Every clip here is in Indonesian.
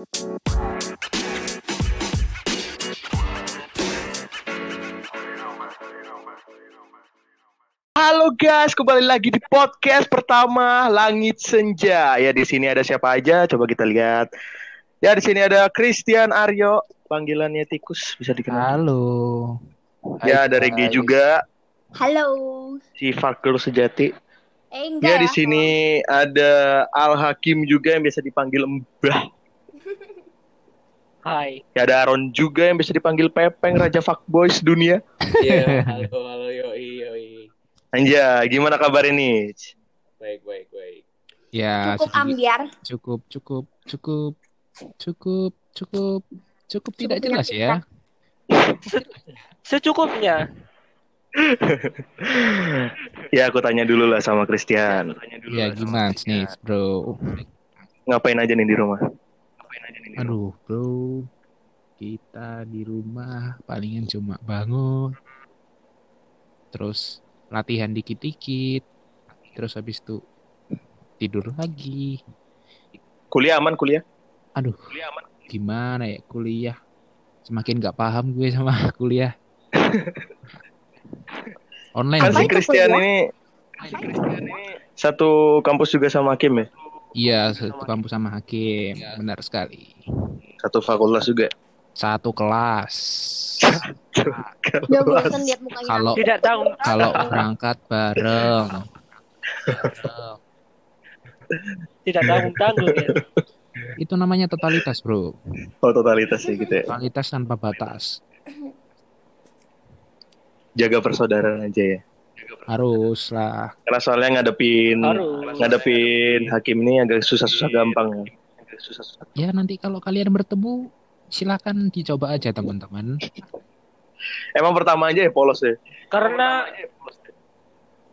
Halo guys, kembali lagi di podcast pertama Langit Senja. Ya di sini ada siapa aja? Coba kita lihat. Ya di sini ada Christian Aryo, panggilannya Tikus, bisa dikenal. Halo. Ya ada Regi juga, Halo. si Fakir Sejati. Eh Ya enggak di sini ada Al Hakim juga yang biasa dipanggil Mbah. Hai. Ya ada Aaron juga yang bisa dipanggil Pepeng Raja Fuckboys dunia. Iya, halo, halo, yoi, yoi. Anja, gimana kabar ini? Baik, baik, baik. Ya, cukup sedikit- ambiar. cukup, cukup, cukup, cukup, cukup, cukup tidak Cukup jelas ya. Secukupnya. ya aku tanya dulu lah sama Christian. Ya gimana nih, bro? Ngapain aja nih di rumah? Aduh, bro. Kita di rumah palingan cuma bangun. Terus latihan dikit-dikit. Terus habis itu tidur lagi. Kuliah aman kuliah? Aduh, gimana ya kuliah? Semakin nggak paham gue sama kuliah. Online Kan si Christian kuliah? ini satu kampus juga sama Hakim ya? Iya, satu kampus sama Hakim. Benar sekali. Satu fakultas juga. Satu kelas. Gak bosan lihat mukanya. Kalau Tidak tahu. kalau berangkat bareng. Tidak tanggung tanggung ya. Itu namanya totalitas, Bro. Oh totalitas ya gitu ya. Totalitas tanpa batas. Jaga persaudaraan aja ya. Harus lah. Karena soalnya ngadepin Harus. ngadepin Hakim ini agak susah-susah gampang. ya. Susah-susah. Ya nanti kalau kalian bertemu silakan dicoba aja teman-teman. Emang pertama aja ya polos ya. Karena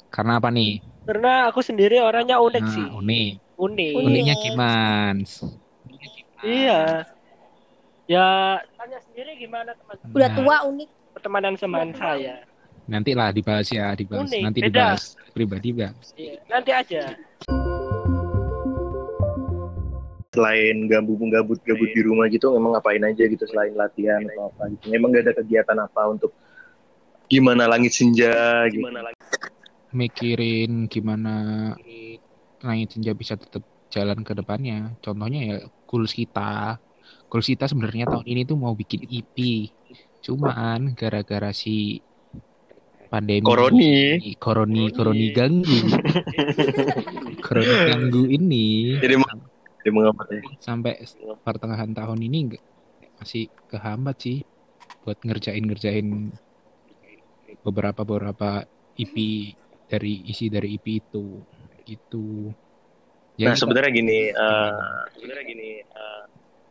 Karena apa nih? karena aku sendiri orangnya unik Nah, sih. unik. Unik. Unik. Uniknya gimana? Iya. Ya, tanya sendiri gimana teman Udah Nah, tua unik. pertemanan teman saya. Nanti lah dibahas ya, dibahas. Unik, Nanti beda. dibahas pribadi bang. Iya, nanti aja. Selain gabut-gabut di rumah gitu, memang ngapain aja gitu selain latihan atau apa gitu. Memang gak ada kegiatan apa untuk gimana langit senja, gimana langit Mikirin gimana langit senja bisa tetap jalan ke depannya. Contohnya ya goals kita. Goals kita sebenarnya tahun ini tuh mau bikin EP. Cuman gara-gara si pandemi Koroni. koroni koroni ganggu. koroni ganggu ini Jadi jadi mengapa ya? sampai pertengahan tahun ini masih kehambat sih buat ngerjain ngerjain beberapa beberapa EP dari isi dari EP itu gitu. Nah kita- sebenarnya gini, eh, sebenarnya gini, eh,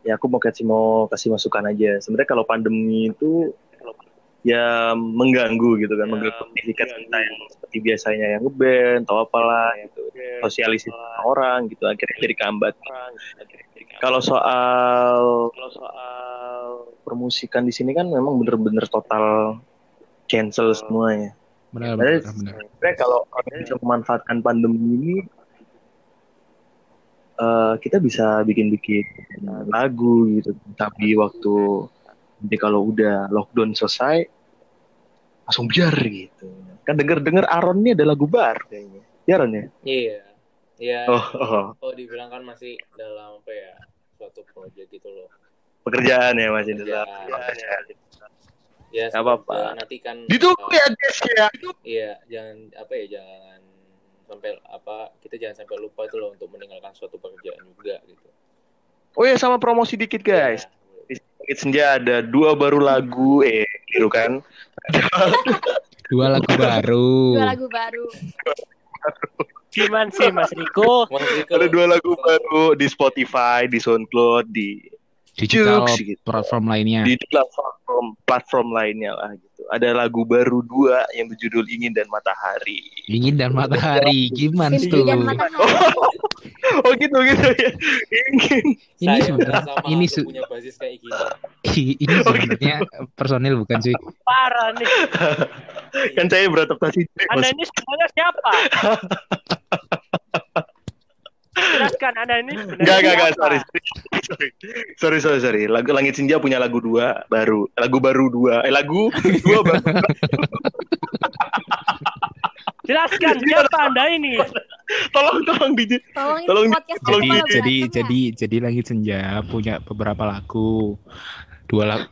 ya aku mau kasih mau kasih masukan aja. Sebenarnya kalau pandemi itu ya mengganggu gitu kan, mengganggu aktivitas kita yang seperti biasanya yang ngeband atau apalah gitu, sosialisasi sama orang gitu, akhirnya jadi kambat. Kalau soal kalau soal permusikan di sini kan memang bener-bener total cancel semuanya. benar benar benar. sebenarnya kalau orang bisa memanfaatkan pandemi ini eh, kita bisa bikin-bikin lagu gitu tapi waktu nanti kalau udah lockdown selesai langsung biar gitu kan denger-denger Aaron ini ada lagu baru kayaknya ya Aaron ya Iya. Iya. oh, oh. Oh, dibilang kan masih dalam apa ya? Suatu proyek gitu loh. pekerjaan ya masih dalam Pekerjaan. Ya, Nggak apa-apa. nanti kan ditunggu eh, ya guys ya Iya, jangan apa ya, jangan sampai apa kita jangan sampai lupa itu loh untuk meninggalkan suatu pekerjaan juga gitu. oh ya sama promosi dikit guys Ya, di Langit Senja ada dua baru lagu eh gitu kan Dua lagu baru. Dua lagu baru. Gimana sih Mas Riko? Mas Riko. ada dua lagu baru di Spotify di SoundCloud di Digital Jux, gitu. platform lainnya. di platform platform lainnya lah gitu. Ada lagu baru dua yang berjudul Ingin dan Matahari. Ingin dan matahari. Gimana tuh? dan matahari. Oh gitu gitu ya. Ingin. Ini sebenarnya ini su- punya basis kayak gini. ini sebenarnya personil bukan sih? Parah nih. Kan saya beradaptasi Anda Mas. ini sebenarnya siapa? jelaskan Anda ini sebenarnya Enggak, enggak, enggak, sorry. Sorry. Sorry, sorry, sorry. Lagu Langit Senja punya lagu dua baru. Lagu baru dua. Eh, lagu dua baru. Jelaskan siapa Anda ini? tolong, tolong di Tolong Tolong- podcast tolong jadi jadi jadi jadi langit senja punya beberapa lagu dua lagu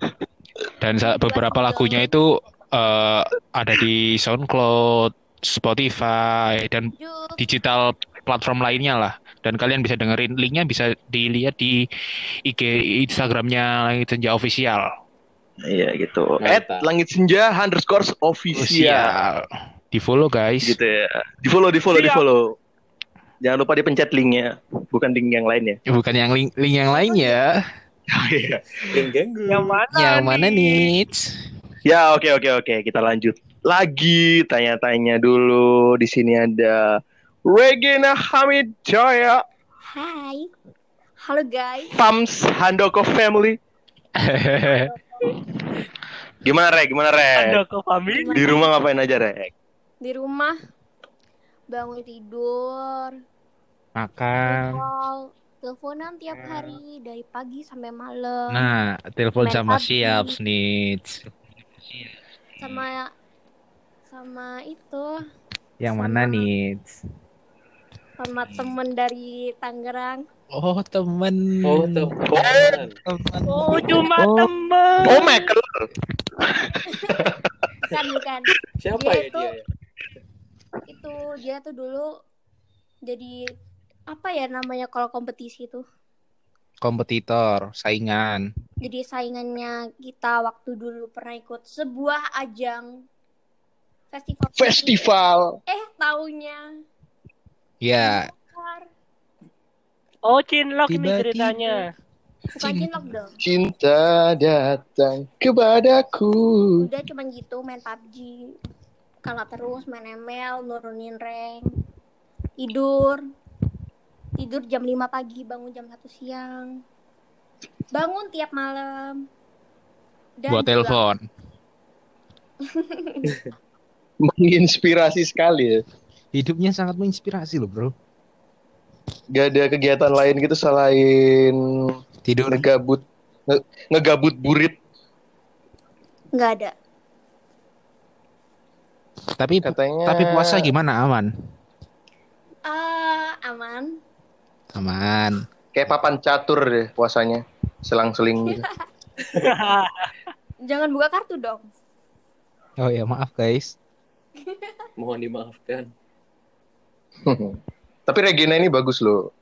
dan beberapa lagunya itu eh, ada di SoundCloud, Spotify dan digital platform lainnya lah dan kalian bisa dengerin linknya bisa dilihat di IG Instagramnya Langit Senja official. Iya gitu. At. Langit Senja underscore official. Di follow guys. Gitu ya. Di follow, di follow, di follow. Jangan lupa dipencet linknya, bukan link yang lain ya. Bukan yang link link yang lain ya. Iya. Geng ganggu. Yang mana? Yang mana nih? Ya oke oke oke kita lanjut lagi tanya-tanya dulu di sini ada Regina Hamid Jaya Hai. Halo guys. Pams Handoko Family gimana Rek gimana Rek ke family? di rumah ngapain aja Rek Di rumah bangun tidur, Makan. call, teleponan tiap hari dari pagi sampai malam. Nah, telepon sama PUBG. siap Snitch. Sama sama itu Yang Sama- mana nih? Sama temen dari Tangerang. Oh, temen. Oh, teman. temen. Oh, cuma Oh. temen. Oh Michael Kan bukan. Siapa Dia ya itu- dia? ya? Itu dia tuh dulu jadi apa ya namanya kalau kompetisi tuh. Kompetitor, saingan. Jadi saingannya kita waktu dulu pernah ikut sebuah ajang festival. Festival Eh, taunya Ya. Oh, Cinlok ini ceritanya. bukan Cinta. cinlok dong. cinta datang kepadaku Udah cuman gitu main PUBG. Kalah terus main ML, nurunin rank. Tidur. Tidur jam 5 pagi, bangun jam 1 siang. Bangun tiap malam. Dan buat telepon. menginspirasi sekali ya Hidupnya sangat menginspirasi loh, Bro. gak ada kegiatan lain gitu selain Tidur. ngegabut nge- ngegabut burit Nggak ada. Tapi katanya tapi puasa gimana? Aman. Ah, aman. Aman. kayak papan catur deh puasanya selang-seling gitu Jangan buka kartu dong. Oh ya, maaf guys. Mohon dimaafkan. Tapi Regina ini bagus loh.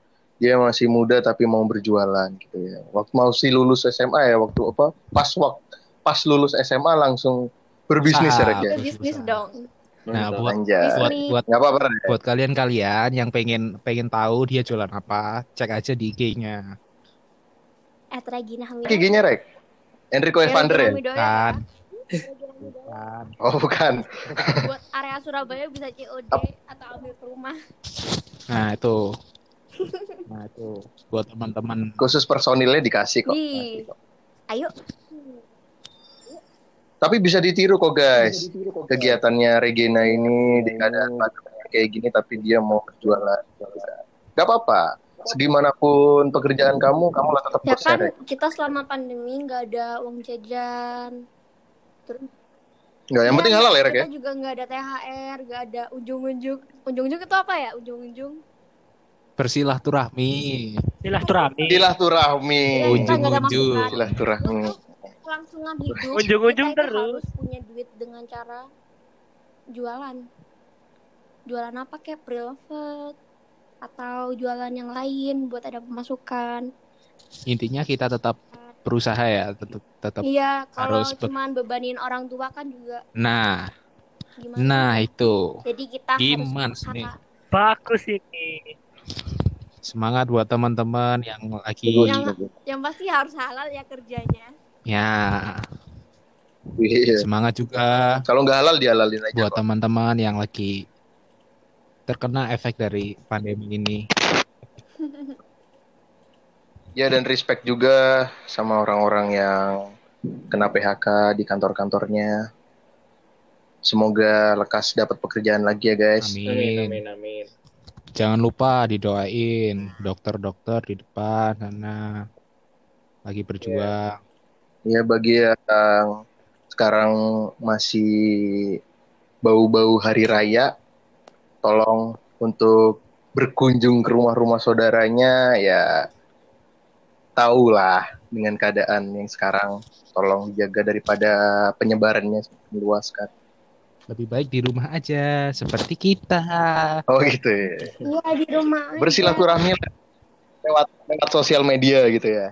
Dia masih muda tapi mau berjualan gitu ya. Waktu mau si lulus SMA ya waktu apa? Pas waktu pas lulus SMA langsung berbisnis ya Ah, Reg ya. Itu bisnis dong. Nah, buat Anjay. buat buat Nggak buat kalian-kalian yang pengen pengen tahu dia jualan apa, cek aja di IG-nya. At Regina. IG-nya Reg. Enrico Evander ya? Kan. Regina Hamidoyo. Kan. Oh bukan. Buat area Surabaya bisa COD atau ambil ke rumah. Nah, itu. Nah, itu buat teman-teman. Khusus personilnya dikasih kok. Nih. Ayo. Tapi bisa ditiru kok guys. Kegiatannya Regina ini di keadaan kayak gini tapi dia mau berjualan. Gak apa-apa. Segimanapun pekerjaan kamu, kamu lah tetap Ya kan kita selama pandemi nggak ada uang jajan. Terus Nggak, yang Ya, penting halal ya Reg ya. Kita juga nggak ada THR, nggak ada ujung-ujung. Ujung-ujung itu apa ya? Ujung-ujung. Bersilaturahmi. Silaturahmi. Silaturahmi. Ya, ada Ujung-ujung. Silaturahmi. Untuk kelangsungan hidup. Ujung-ujung terus. harus punya duit dengan cara jualan. Jualan apa kayak pre-loved atau jualan yang lain buat ada pemasukan. Intinya kita tetap berusaha ya, tetap tetap. Iya, kalau harus cuman bebanin orang tua kan juga Nah, gimana? nah itu. Jadi kita Gimana harus nih? Bagus ini. Semangat buat teman-teman yang lagi Yang, yang pasti harus halal ya kerjanya. ya, Iya. semangat juga Kalau nggak halal dihalalin aja. buat teman-teman yang lagi terkena efek dari pandemi ini. Ya dan respect juga sama orang-orang yang kena PHK di kantor-kantornya. Semoga lekas dapat pekerjaan lagi ya guys. Amin, Amin. amin, amin. Jangan lupa didoain dokter-dokter di depan sana lagi berjuang. Ya bagi yang sekarang masih bau-bau hari raya, tolong untuk berkunjung ke rumah-rumah saudaranya ya tahulah dengan keadaan yang sekarang tolong jaga daripada penyebarannya meluaskan. Lebih baik di rumah aja seperti kita. Oh gitu ya. Iya di rumah. Bersilaturahmi lewat lewat sosial media gitu ya.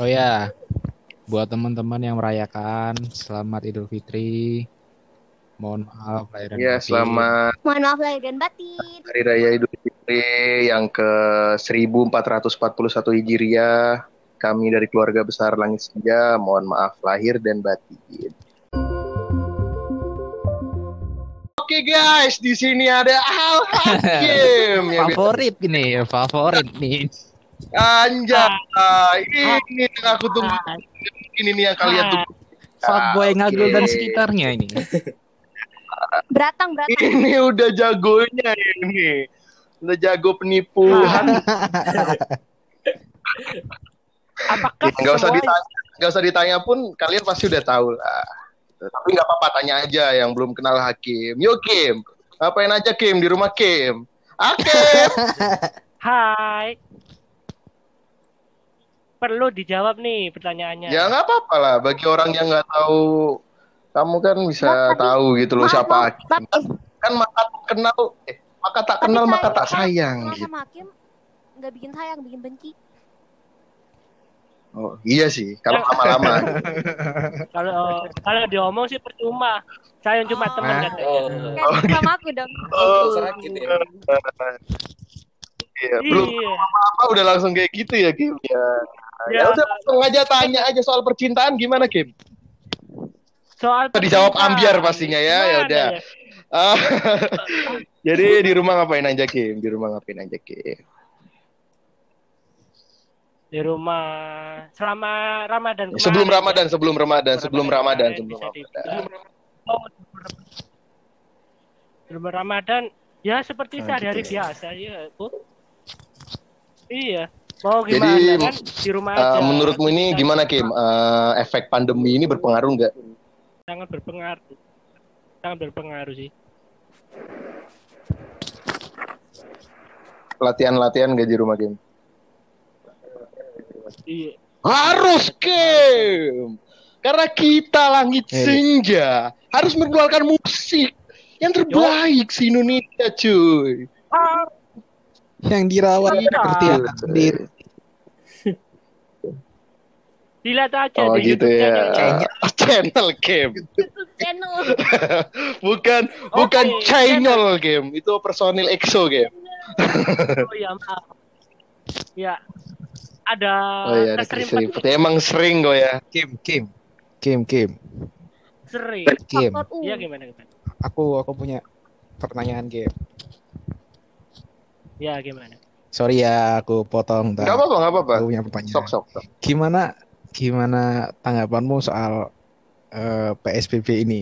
Oh ya, buat teman-teman yang merayakan selamat Idul Fitri. Mohon maaf lahir dan Ya, batin. selamat Mohon maaf lahir dan batin. Hari Raya Idul Fitri yang ke 1441 Hijriah. Kami dari keluarga besar Langit Senja, mohon maaf lahir dan batin. Oke guys, di sini ada Al Hakim. ya, Favorit ini, favorit nih. Anjay, ini yang aku tunggu. Ini nih yang kalian tunggu. Fuckboy ngagel Oke. dan sekitarnya ini. Beratang beratang. Ini udah jagonya ini. Udah jago penipuan. Apakah Ya, nggak usah ditanya, nggak usah ditanya pun kalian pasti udah tahu lah. Tapi nggak apa-apa tanya aja yang belum kenal Hakim. Yo Kim, ngapain aja Kim di rumah Kim? Hakim. Hai. Perlu dijawab nih pertanyaannya. ya nggak apa-apa lah. Bagi orang yang nggak tahu, kamu kan bisa tahu gitu loh siapa Hakim. tapi, Kan maka tak kenal, eh, maka tak Tapi kenal maka tak sayang gitu. sama Hakim nggak bikin sayang, bikin benci. Oh iya sih, kalau lama-lama. Kalau kalau diomong sih percuma. Saya cuma Oh. teman Ah. katanya. Oh, Kayak sama aku dong. Oh, sakit ya. iya. Belum Iya. apa udah langsung kayak gitu ya Kim ya. Ya Ya, udah langsung aja tanya aja soal percintaan gimana Kim? soal Dijawab ambiar pastinya ya, ya udah. Ah, Jadi di rumah ngapain aja Kim? Di rumah ngapain aja Kim? Di rumah selama Ramadan kemarin. Sebelum Ramadan, sebelum Ramadan, sebelum Ramadan, sebelum Ramadan. Oh, sebelum Ramadan ya seperti Oh, sehari-hari gitu ya. biasa ya, Bu. Iya. Mau gimana Jadi, kan di rumah aja. menurutmu ini gimana Kim? Eh, efek pandemi ini berpengaruh nggak? sangat berpengaruh. Sangat berpengaruh sih. Latihan-latihan di rumah Kim? Iya. Harus Kim, karena kita langit Eh. senja harus mengeluarkan musik yang terbaik si Indonesia cuy. Ah, Yang dirawat Iya. seperti anak sendiri. Dilihat aja Oh di gitu YouTube-nya ya. Channel game, YouTube channel. bukan Oke, bukan channel game, itu personil EXO game. Oh iya, maaf. Ya. Ada Oh iya, ada Chris. Emang sering kok ya. Kim, Kim, Kim, Kim, sering. Kim. Faktor U. Iya gimana gimana? Aku aku punya pertanyaan Kim. Ya gimana? Sorry ya, aku potong. Gak apa-apa, gak apa-apa. Aku punya pertanyaan. Sok sok. sok. Gimana gimana tanggapanmu soal eh, PSBB ini?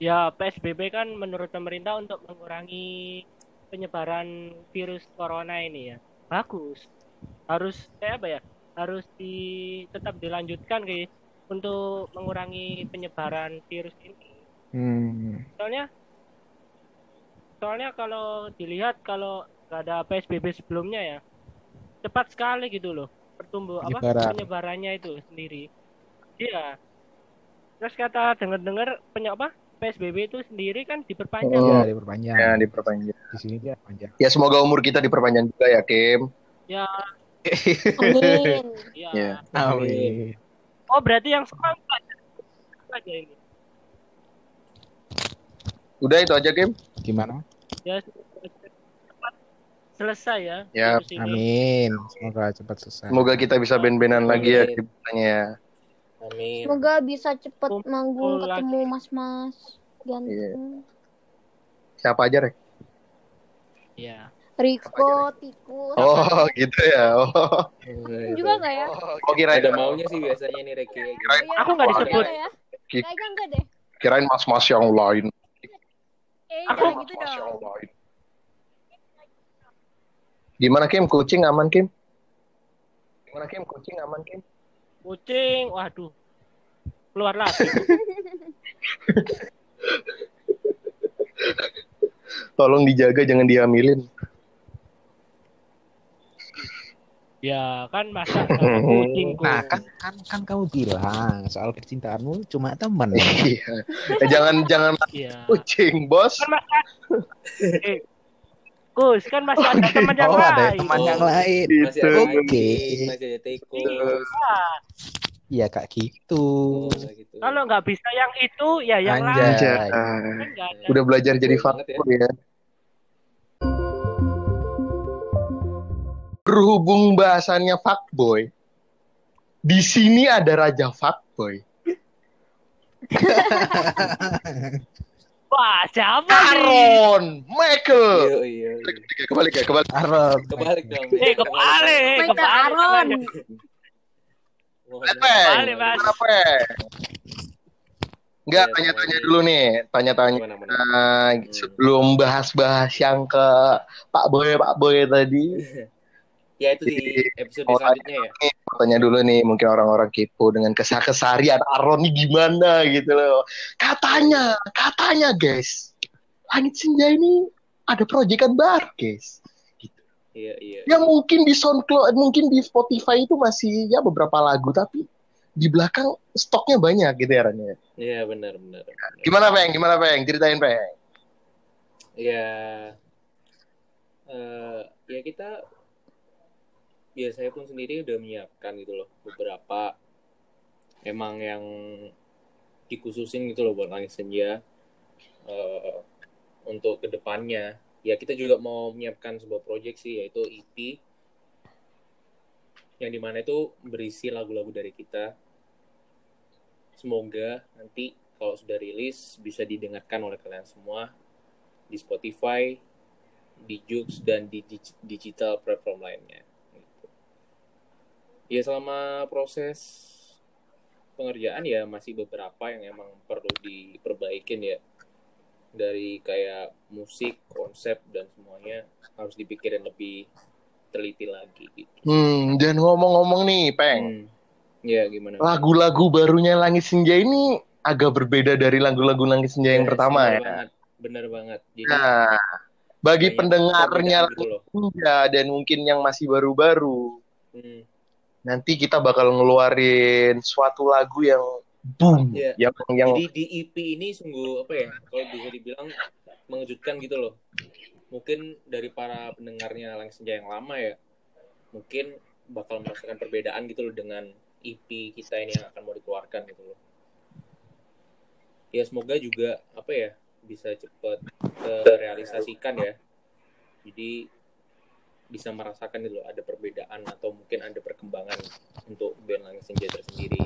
Ya PSBB kan menurut pemerintah untuk mengurangi penyebaran virus corona ini ya. Bagus. Harus kayak apa ya? Harus di tetap dilanjutkan guys untuk mengurangi penyebaran virus ini. Hmm, Soalnya soalnya kalau dilihat kalau nggak ada PSBB sebelumnya ya cepat sekali gitu loh pertumbuh apa Penyebaran. penyebarannya itu sendiri. Iya. Terus kata dengar-dengar penye apa PSBB itu sendiri kan diperpanjang. Oh. ya diperpanjang. Ya, diperpanjang. Di sini dia panjang. Ya semoga umur kita diperpanjang juga ya, Kim. Ya, Amin. ya. Iya. Amin. Oh, berarti yang sekarang aja ini. Udah itu aja, Kim. Gimana? Ya selesai ya. Ya. Amin. Semoga cepat selesai. Semoga kita bisa band-bandan lagi ya, Amin. Kim. Tanya. Amin. Semoga bisa Kumpul manggung ketemu mas-mas ganteng. Siapa aja, Rek? Iya. Riko, Tikus. Oh, gitu ya. Oh, Juga nggak ya? oh kirain, Ada maunya sih biasanya nih Reki. kirain, Iya, Aku nggak enggak disebut. ya? Kayaknya enggak deh. kirain mas-mas yang lain. Eh, Aku- jangan gitu dong. Gimana Kim? Kucing aman Kim? Gimana Kim? Kucing aman Kim? Kucing, waduh. Keluar lagi. Tolong dijaga jangan dihamilin. ya, kan masa sama kucingku. Nah, kan, kan kan kamu bilang soal percintaanmu cuma temen. Iya. Eh, jangan jangan Iya. kucing, Bos. Kan masih eh, Kus, kan masih ada teman yang oh, ada lain. teman yang lain. Masih ada Oke. masih ada tikus. Iya kak gitu. Oh, gitu. kalau nggak bisa yang itu, ya yang Anjay. lain. Anjay. Kan nggak ada. Udah belajar jadi banget fuckboy ya. Berhubung bahasannya fuckboy, di sini ada raja fuckboy. Wah, siapa nih? Aaron Michael. Iya, iya. iya. Kebalik ya, kebalik. Aron. Kebalik dong. Eh, kebalik, eh, Michael kebalik. Aaron. Mas. gimana? Enggak, Ya, tanya-tanya dulu nih, tanya-tanya. Nah, sebelum bahas-bahas yang ke Pak Boy, Pak Boy tadi, Ya itu di episode selanjutnya ya. Tanya dulu nih, mungkin orang-orang kepo dengan kesah-kesarian Aaron nih gimana gitu loh. Katanya, katanya guys, Langit Senja ini ada proyekan baru guys. Iya, iya. Ya mungkin di SoundCloud, mungkin di Spotify itu masih ya beberapa lagu, tapi di belakang stoknya banyak gitu ya Ran ya. Iya, benar, benar. Gimana Peng? Gimana Peng? Ceritain Peng. Ya, eh, ya kita, ya saya pun sendiri udah menyiapkan gitu loh beberapa emang yang dikhususin gitu loh buat Langit Senja eh, untuk ke depannya. Ya kita juga mau menyiapkan sebuah proyek sih yaitu EP yang di mana itu berisi lagu-lagu dari kita. Semoga nanti kalau sudah rilis bisa didengarkan oleh kalian semua di Spotify, di Joox dan di dig- digital platform lainnya. Ya selama proses pengerjaan ya masih beberapa yang emang perlu diperbaikin ya dari kayak musik, konsep dan semuanya harus dipikirin lebih teliti lagi gitu. Hmm, dan ngomong-ngomong nih Peng, Hmm. Ya gimana? lagu-lagu barunya Langit Senja ini agak berbeda dari lagu-lagu Langit Senja yang Yes, pertama bener ya. Banget, bener banget. Jadi Nah, bagi pendengarnya perbedaan gitu. Senja dan mungkin yang masih baru-baru, Hmm. Nanti kita bakal ngeluarin suatu lagu yang boom, Iya. yang yang Jadi di EP ini sungguh apa ya? Kalau bisa dibilang mengejutkan gitu loh. Mungkin dari para pendengarnya Langit Senja yang lama ya, mungkin bakal merasakan perbedaan gitu loh dengan EP kita ini yang akan mau dikeluarkan gitu loh. Ya semoga juga apa ya bisa cepet terrealisasikan ya. Jadi bisa merasakan loh ada perbedaan atau mungkin ada perkembangan untuk band Langit Senja tersendiri.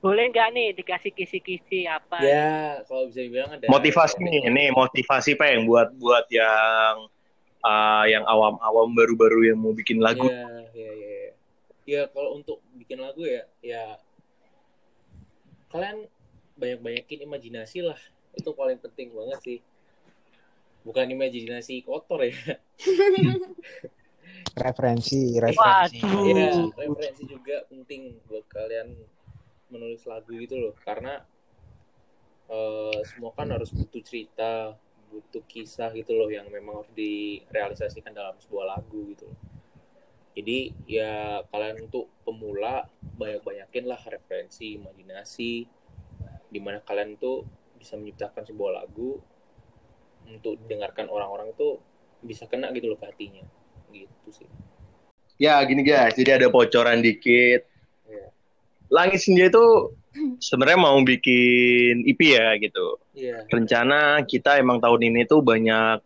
Boleh nggak nih dikasih kisi-kisi apa? Ya, kalau bisa dibilang ada motivasi nih, nih motivasi Peng buat buat yang ah, yang awam-awam baru-baru yang mau bikin lagu. Ya, ya, ya. Ya, Ya, kalau untuk bikin lagu ya, ya kalian banyak-banyakin imajinasi lah. Itu paling penting banget sih. Bukan imajinasi kotor ya. Referensi, referensi. Waduh. Ya, referensi juga penting buat kalian menulis lagu gitu loh. Karena eh, semua kan harus butuh cerita, butuh kisah gitu loh yang memang harus direalisasikan dalam sebuah lagu gitu loh. Jadi ya kalian untuk pemula banyak-banyakin lah referensi, imajinasi, di mana kalian tuh bisa menciptakan sebuah lagu untuk didengarkan orang-orang itu bisa kena gitu loh ke hatinya, gitu sih. Ya gini guys, jadi ada bocoran dikit. Iya. Langit Senja itu sebenarnya mau bikin EP ya gitu. Iya. Rencana kita emang tahun ini tuh banyak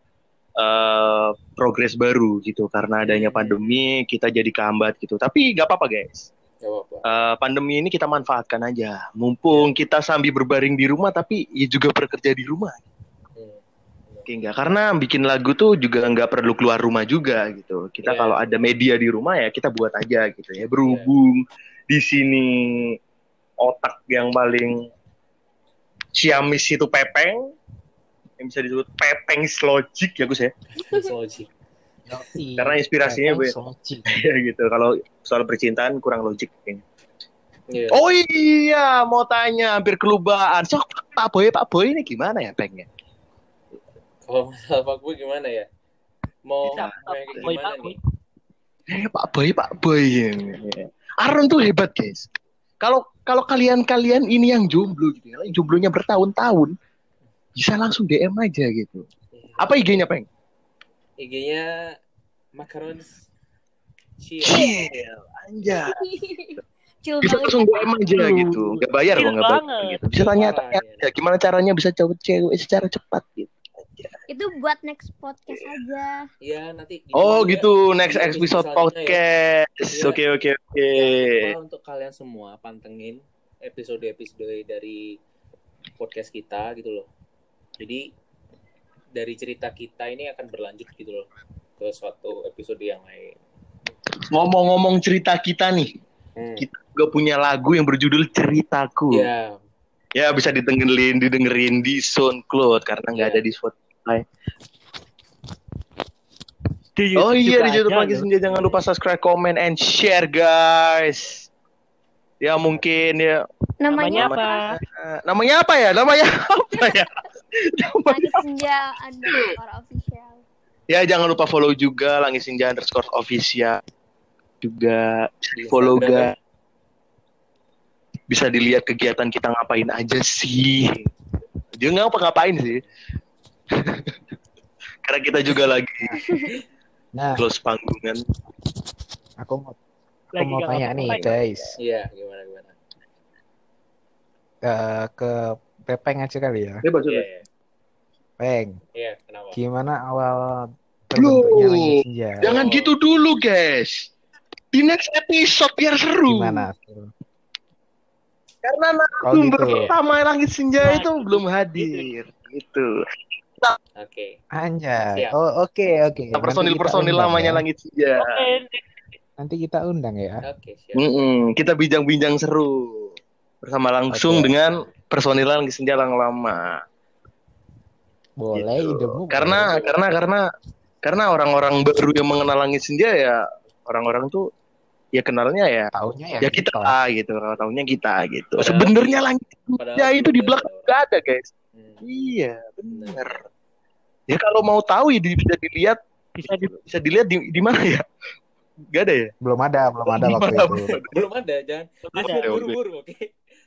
eh, progres baru gitu karena adanya Hmm. pandemi kita jadi kehambat gitu. Tapi gak apa-apa guys. Eh, pandemi ini kita manfaatkan aja. Mumpung kita sambil berbaring di rumah tapi ya juga bekerja di rumah. Oke enggak karena bikin lagu tuh juga nggak perlu keluar rumah juga gitu. Kita Iya. kalau ada media di rumah ya kita buat aja gitu ya. Berhubung di sini otak yang paling Ciamis itu pepeng yang bisa disebut pepeng logic ya Gus ya Logic. Karena inspirasinya, Bu, ya. Gitu kalau soal percintaan kurang logik kayaknya. Iya. Oh iya mau tanya hampir kelubaan sok Pak Boy Pak Boy ini gimana ya pengnya Kalau masalah Pak Boy gimana ya? Mau Bisa, kayak Boy, gimana Pak nih? eh Pak Boy Pak Boy Aaron tuh hebat guys kalau kalau kalian kalian ini yang jomblo gitu ya yang jomblonya bertahun-tahun bisa langsung DM aja gitu apa IG-nya peng IG-nya macarons Chill. Chill, anjay. Chill Bisa banget. langsung DM aja gitu. Gak bayar kok, Chill gak bayar. Gitu. Bisa tanya-tanya aja gimana caranya bisa cewek cewek secara cepat gitu. Itu buat next podcast aja. Ya nanti di- Oh juga gitu, next episode ya. podcast. Iya. Oke oke oke. Lupa untuk kalian semua pantengin episode-episode dari podcast kita gitu loh. Jadi dari cerita kita ini akan berlanjut gitu loh ke suatu episode yang lain. Ngomong-ngomong cerita kita nih, Hmm. kita juga punya lagu yang berjudul Ceritaku. Ya, Ya bisa didengerin, didengerin di SoundCloud karena nggak Iya. ada di Spotify. Di Oh iya di YouTube lagi loh. senja jangan lupa subscribe, comment, and share guys. Ya mungkin ya Namanya Namanya apa? Eh, namanya apa ya? Namanya apa ya? Namanya- Langit Senja underscore official. ya jangan lupa follow juga Langit Senja underscore official juga follow ga bisa dilihat kegiatan kita ngapain aja sih dia nggak apa ngapain sih karena kita juga lagi Nah, close panggungan aku mau aku Lagi mau tanya nih guys Iya, gimana gimana? Eh, ke Pepeng aja kali ya. bebas Iya, bebas. iya. Peng, Iya, kenapa? gimana awal terbentuknya Langit Senja? jangan gitu dulu guys di next episode biar seru Gimana? karena Oh narasumber gitu. pertama langit senja Nah, itu belum hadir gitu Oke. Anjay. Siap. Oh oke oke. Nah, Nanti personil kita personil undang lamanya ya. langit senja Oke, Nanti kita undang ya. Oke, siap. Mm-mm, kita bincang-bincang seru bersama langsung Oke. dengan personil langit senja yang lama Boleh Gitu. idemu. karena boleh. karena karena karena orang-orang baru yang mengenal langit senja ya orang-orang tuh ya kenalnya ya taunya ya ya, kita gitu kalau tahunya kita gitu sebenarnya langit senja itu di belakang nggak ada guys Hmm. iya bener ya kalau mau tahu ya di- bisa dilihat bisa di bisa dilihat di, di mana ya Gak ada ya belum ada belum ada waktu Belum itu. Belum ada, jangan. ada. Ya, oke. Buru-buru, oke?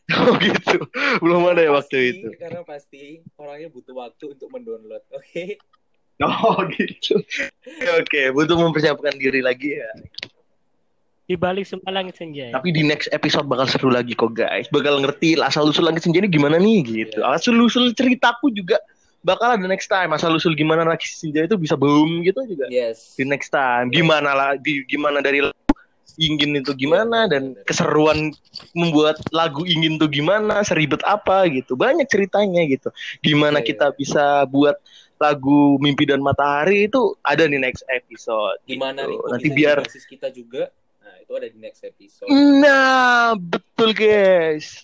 oh gitu belum ada ya waktu Pasti, itu Karena pasti orangnya butuh waktu untuk mendownload, oke? oh gitu oke oke butuh mempersiapkan diri lagi ya di balik semua langit senja. ya. Tapi di next episode bakal seru lagi kok guys. Bakal ngerti asal usul langit senja ini gimana nih gitu. Iya. Asal usul ceritaku juga bakal ada next time. Asal usul gimana langit senja itu bisa boom gitu juga. Yes. Di next time. Gimana lah di gimana dari ingin itu gimana Iya, dan keseruan membuat lagu ingin tuh gimana, seribet apa gitu. Banyak ceritanya gitu. Gimana Iya, kita bisa buat lagu Mimpi dan Matahari itu ada di next episode. Gimana gitu. Nanti biar kita juga? Itu ada di next episode. Nah, betul guys.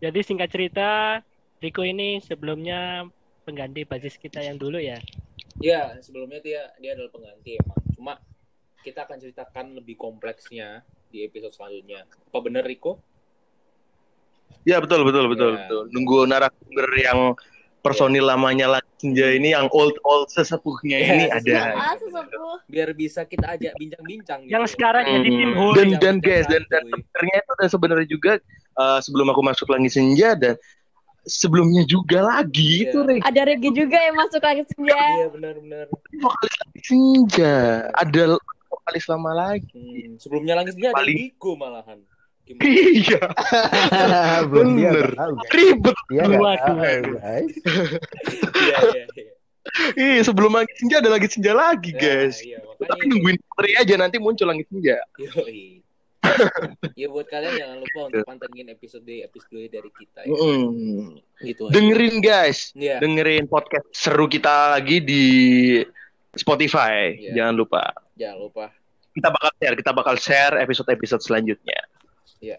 Jadi singkat cerita, Riko ini sebelumnya pengganti basis kita yang dulu ya. Ya, sebelumnya dia dia adalah pengganti emang. Cuma kita akan ceritakan lebih kompleksnya di episode selanjutnya. Apa bener Riko? Ya betul betul betul Ya. betul. Nunggu narasumber yang personil lamanya lah senja ini yang old old sesepuhnya Ya, ini sesepuh. ada. Ah, sesepuh. Biar bisa kita ajak bincang-bincang gitu. Yang sekarang jadi Hmm. tim. Dan dan guys dan dan sebenarnya itu dan sebenarnya juga uh, sebelum aku masuk langit senja dan sebelumnya juga lagi Iya. itu Rek, Ada Regi juga yang masuk langit senja. Iya, benar-benar. vokalis senja. Ada vokalis lama lagi. Hmm, sebelumnya langit senja ada Paling- Riko malahan. Iya, Bener. ribet. Guys. Iya, iya, iya. Iya, sebelum langit senja ada langit senja lagi, Nah, guys. iya, Tapi makanya itu. nungguin Putri aja nanti muncul langit senja. Yoi. ya buat kalian jangan lupa untuk pantengin episode episode dari kita ya. Mm. Gitu aja. Dengerin guys, Iya. dengerin podcast seru kita lagi di Spotify. Iya. Jangan lupa. Jangan lupa. Kita bakal share, kita bakal share episode-episode selanjutnya. Oke.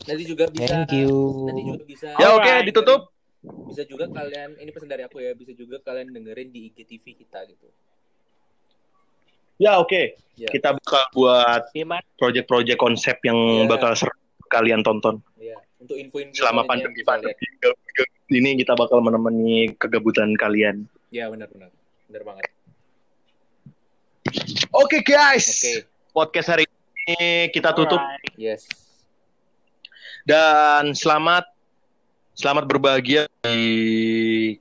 Nanti juga bisa Thank you. nanti juga bisa Ya oke, Alright. ditutup. bisa juga kalian ini pesan dari aku ya bisa juga kalian dengerin di IGTV kita gitu Ya oke. Ya. Kita bakal buat Gimana? project-project konsep yang Ya. bakal seru kalian tonton ya untuk info-info selama selanjutnya pandemi ini kita bakal menemani kegabutan kalian. ya benar-benar benar banget Oke guys, oke podcast hari ini kita tutup Alright. yes dan selamat selamat berbahagia di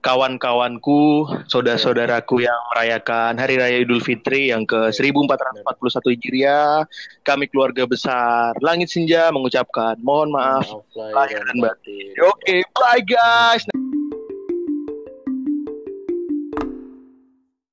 kawan-kawanku, saudara-saudaraku yang merayakan Hari Raya Idul Fitri yang ke 1441 Hijriah. Kami keluarga besar Langit Senja mengucapkan mohon maaf lahir dan batin. Oke, bye guys.